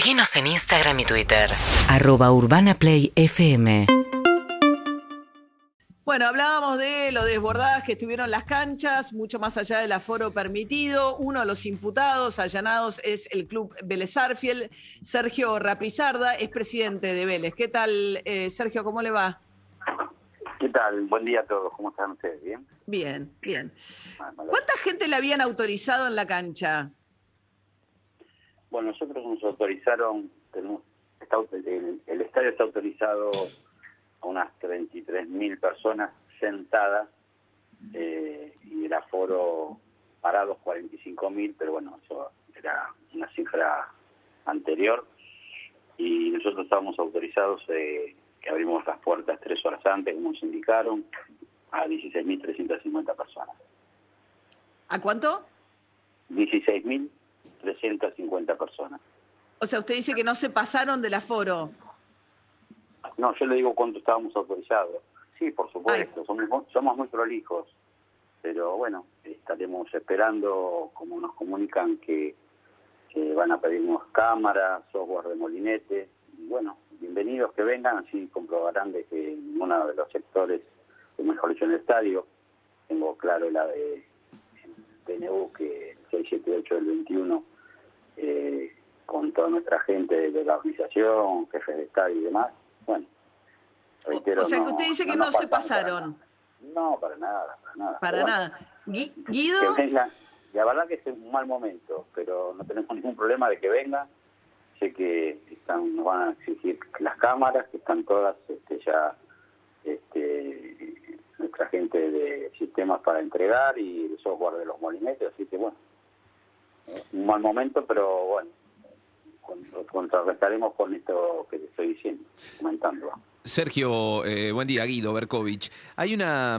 Seguinos en Instagram y Twitter. arroba urbanaplayfm Bueno, hablábamos de lo desbordadas que estuvieron las canchas, mucho más allá del aforo permitido. Uno de los imputados allanados es el club Vélez Arfiel. Sergio Rapizarda es presidente de Vélez. ¿Qué tal, eh, Sergio? ¿Cómo le va? ¿Qué tal? Buen día a todos. ¿Cómo están ustedes? ¿Bien? Bien, bien. ¿Cuánta gente le habían autorizado en la cancha? Bueno, nosotros nos autorizaron, tenemos, está, el, el estadio está autorizado a unas 33.000 personas sentadas eh, y el aforo parados 45.000, pero bueno, eso era una cifra anterior y nosotros estábamos autorizados, eh, que abrimos las puertas tres horas antes, como nos indicaron, a 16.350 personas. ¿A cuánto? 16.350 personas. O sea, usted dice que no se pasaron del aforo. No, yo le digo cuánto estábamos autorizados. Sí, por supuesto, somos, mu- somos muy prolijos, pero bueno, estaremos esperando, como nos comunican, que, que van a pedirnos cámaras, software de molinete. Y bueno, bienvenidos que vengan, así comprobarán de que ninguno de los sectores, mejor dicho, en el estadio, tengo claro la de PNU, que 678 del 21, eh, con toda nuestra gente de la organización, jefes de estadio y demás, bueno, reitero, o sea, que no- usted dice que no, se para pasaron. nada. No, para nada, para nada. Para bueno, nada. Gui- Guido, que vengan. La verdad que es un mal momento, pero no tenemos ningún problema de que vengan. Sé que están, nos van a exigir las cámaras, que están todas este, ya este, nuestra gente de sistemas para entregar y el software de los molinetes, así que bueno, eh, un mal momento, pero bueno, con- contrarrestaremos con esto que te estoy diciendo, comentando. Sergio, eh, buen día, Guido Berkovich. Hay una,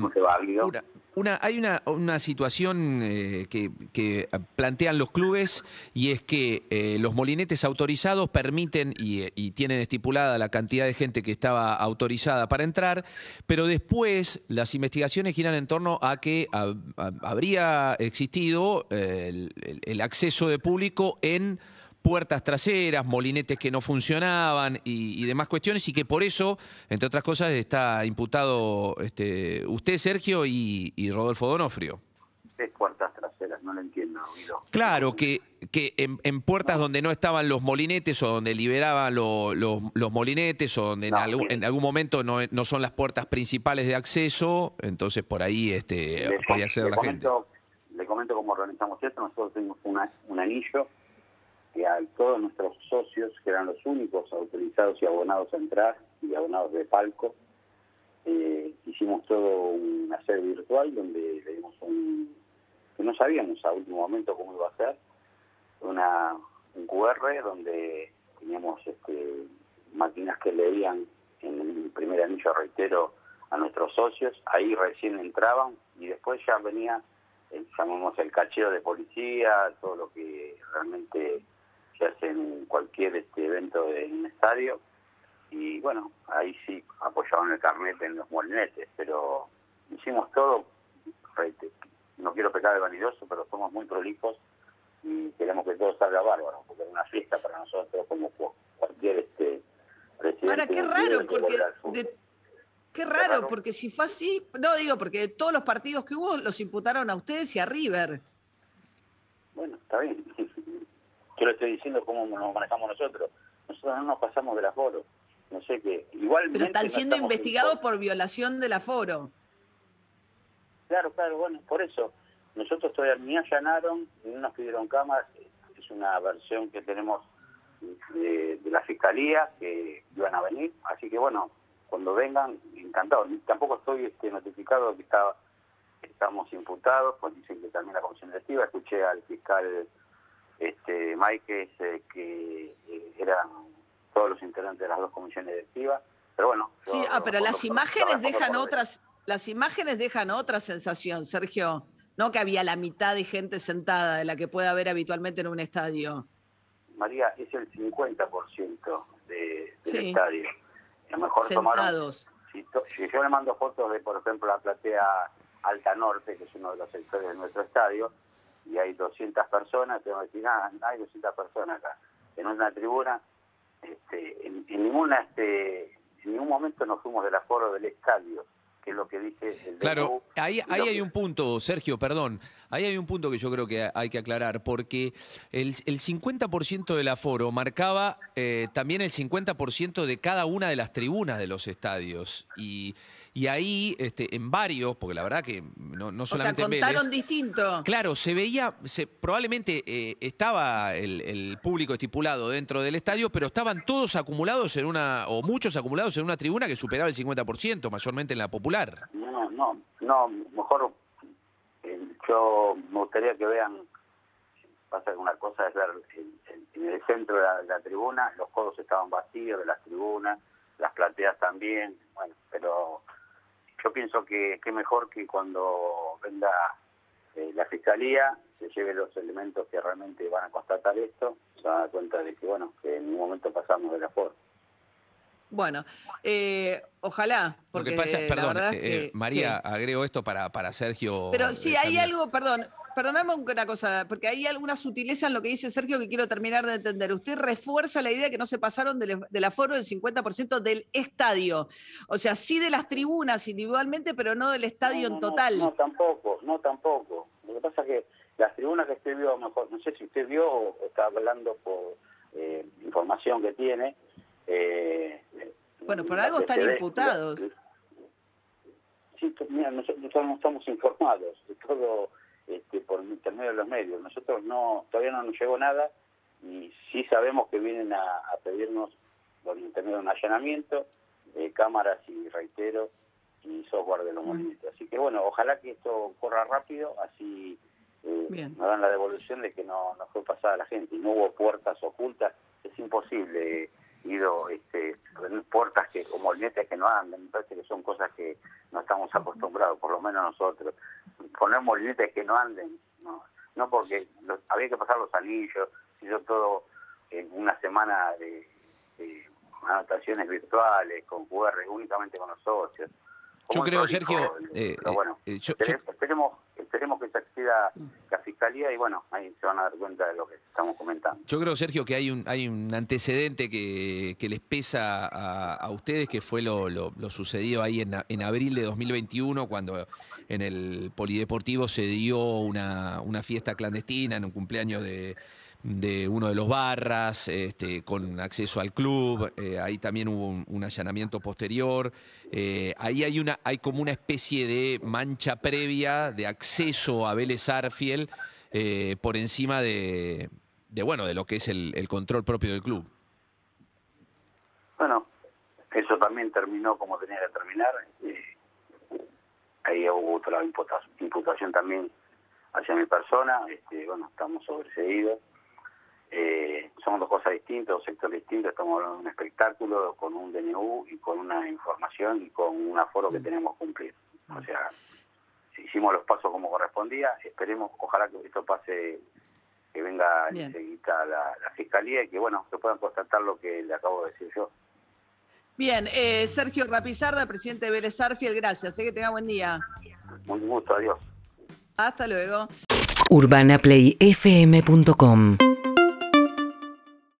una, una- hay una, una situación eh, que, que plantean los clubes y es que eh, los molinetes autorizados permiten y, y tienen estipulada la cantidad de gente que estaba autorizada para entrar, pero después las investigaciones giran en torno a que hab- hab- habría existido el acceso de público en puertas traseras, molinetes que no funcionaban y, y demás cuestiones, y que por eso, entre otras cosas, está imputado este, usted, Sergio, y, y Rodolfo Donofrio. Es puertas traseras, no lo entiendo, Guido. Claro, que, que en, en puertas donde no estaban los molinetes o donde liberaban lo- los- los molinetes o donde en, algún, en algún momento no, no son las puertas principales de acceso, entonces por ahí este, Le- podía acceder le la gente. Le comento cómo organizamos esto. Nosotros tenemos una- un anillo que a todos nuestros socios, que eran los únicos autorizados y abonados a entrar, y abonados de palco, eh, hicimos todo una sede virtual donde le dimos un... que no sabíamos a último momento cómo iba a ser, una, un QR donde teníamos este, máquinas que leían en el primer anillo, reitero, a nuestros socios, ahí recién entraban y después ya venía, el, llamamos el cacheo de policía, todo lo que realmente se hace en cualquier este evento de un estadio y bueno, ahí sí apoyaban el carnet en los molinetes, pero hicimos todo, no quiero pecar de vanidoso, pero somos muy prolijos y queremos que todo salga bárbaro, porque es una fiesta para nosotros como cu- cualquier este presidente. ahora qué de raro, porque de- qué raro, raro. porque si fue así, no digo, porque todos los partidos que hubo los imputaron a ustedes y a River. Bueno, está bien. Yo le estoy diciendo cómo nos manejamos nosotros. Nosotros no nos pasamos del aforo. No sé qué. Igualmente. Pero están siendo investigados por violación del aforo. Claro, claro, bueno, por eso. Nosotros todavía ni allanaron, ni nos pidieron cámaras. Es una versión que tenemos de, de la fiscalía que iban a venir. Así que bueno, cuando vengan, encantado. Tampoco estoy este, notificado que está, estamos imputados, pues dicen que también la comisión directiva. Escuché al fiscal este Mike que eh, eran todos los integrantes de las dos comisiones directivas. Pero bueno. yo Sí, ah, pero las imágenes dejan otras, las imágenes dejan otra sensación, Sergio. No que había la mitad de gente sentada de la que puede haber habitualmente en un estadio. María, es el 50% de, del Sí. estadio. A lo mejor tomaron... Sentados. Si, to- si yo le mando fotos de, por ejemplo, la platea Alta Norte, que es uno de los sectores de nuestro estadio, y hay 200 personas, te van a decir, ah, hay 200 personas acá. En una tribuna este, en, en ninguna, este, en ningún momento nos fuimos del aforo del estadio, que es lo que dice el Claro, ahí, ahí hay un punto, Sergio, perdón. Ahí hay un punto que yo creo que hay que aclarar, porque el, el 50% del aforo marcaba eh, también el 50% de cada una de las tribunas de los estadios. Y, y ahí, este, en varios, porque la verdad que no, no O sea, solamente en Vélez, contaron distinto. Claro, se veía, se, probablemente eh, estaba el, el público estipulado dentro del estadio, pero estaban todos acumulados en una, o muchos acumulados en una tribuna que superaba el 50%, mayormente en la popular. No, no, no, mejor yo me gustaría que vean, pasa que una cosa es ver en, en- el centro de la, tribuna, los codos estaban vacíos de las tribunas, las plateas también, bueno, pero yo pienso que que mejor que cuando venga eh, la fiscalía se lleve los elementos que realmente van a constatar esto, se van a dar cuenta de que, bueno, que en ningún momento pasamos de la forma. Bueno, eh, ojalá. Lo Porque que pasa es, perdón, verdad eh, eh, que- María, que- agrego esto para, para Sergio. Pero sí, eh, hay también. algo, perdón, perdoname una cosa, porque hay alguna sutileza en lo que dice Sergio que quiero terminar de entender. Usted refuerza la idea de que no se pasaron del, del aforo del 50% del estadio. O sea, sí de las tribunas individualmente, pero no del estadio No, en total. No, no, tampoco, no tampoco. Lo que pasa es que las tribunas que usted vio, mejor, no sé si usted vio o está hablando por eh, información que tiene. Eh, Bueno, por algo están imputados. sí, mira, nosotros no estamos informados de todo este, por intermedio de los medios. Nosotros no, todavía no nos llegó nada y sí sabemos que vienen a, a pedirnos por intermedio de un allanamiento, eh, cámaras y reitero y software de los molinetes. Así que bueno, ojalá que esto corra rápido, así eh, nos dan la devolución de que no, no fue pasada la gente y no hubo puertas ocultas. Es imposible, eh, Ido, este, poner puertas que o molinetes que no andan. Me parece que son cosas que no estamos acostumbrados, por lo menos nosotros. Poner molinetes que no anden, no, no porque los- había que pasar los anillos, hizo todo en una semana de, de anotaciones virtuales, con QR, únicamente con los socios. Yo creo, Sergio, eh, eh, bueno, eh, yo- yo- esperemos, acceda la fiscalía y bueno, ahí se van a dar cuenta de lo que estamos comentando. Yo creo, Sergio, que hay un, hay un antecedente que, que les pesa a, ustedes, que fue lo, lo- lo sucedido ahí en, en abril de 2021, cuando en el Polideportivo se dio una, una fiesta clandestina en un cumpleaños de, de uno de los barras, este, con acceso al club. eh, ahí también hubo un, allanamiento posterior. eh, ahí hay, una, hay como una especie de mancha previa de acceso a Vélez Arfiel eh, por encima de, de, bueno, de lo que es el, el control propio del club. Bueno, eso también terminó como tenía que terminar. eh, ahí hubo otra imputa- imputación también hacia mi persona. Este, bueno, estamos sobreseídos. Cosas distintas, dos sectores distintos. Estamos hablando de un espectáculo con un DNU y con una información y con un aforo que tenemos que cumplir. O sea, hicimos los pasos como correspondía. Esperemos, ojalá que esto pase, que venga enseguida la, la fiscalía y que, bueno, que puedan constatar lo que le acabo de decir yo. Bien, eh, Sergio Rapizarda, presidente de Vélez Arfiel, gracias. eh, que tenga buen día. Muy gusto, adiós. Hasta luego. urbanaplayfm.com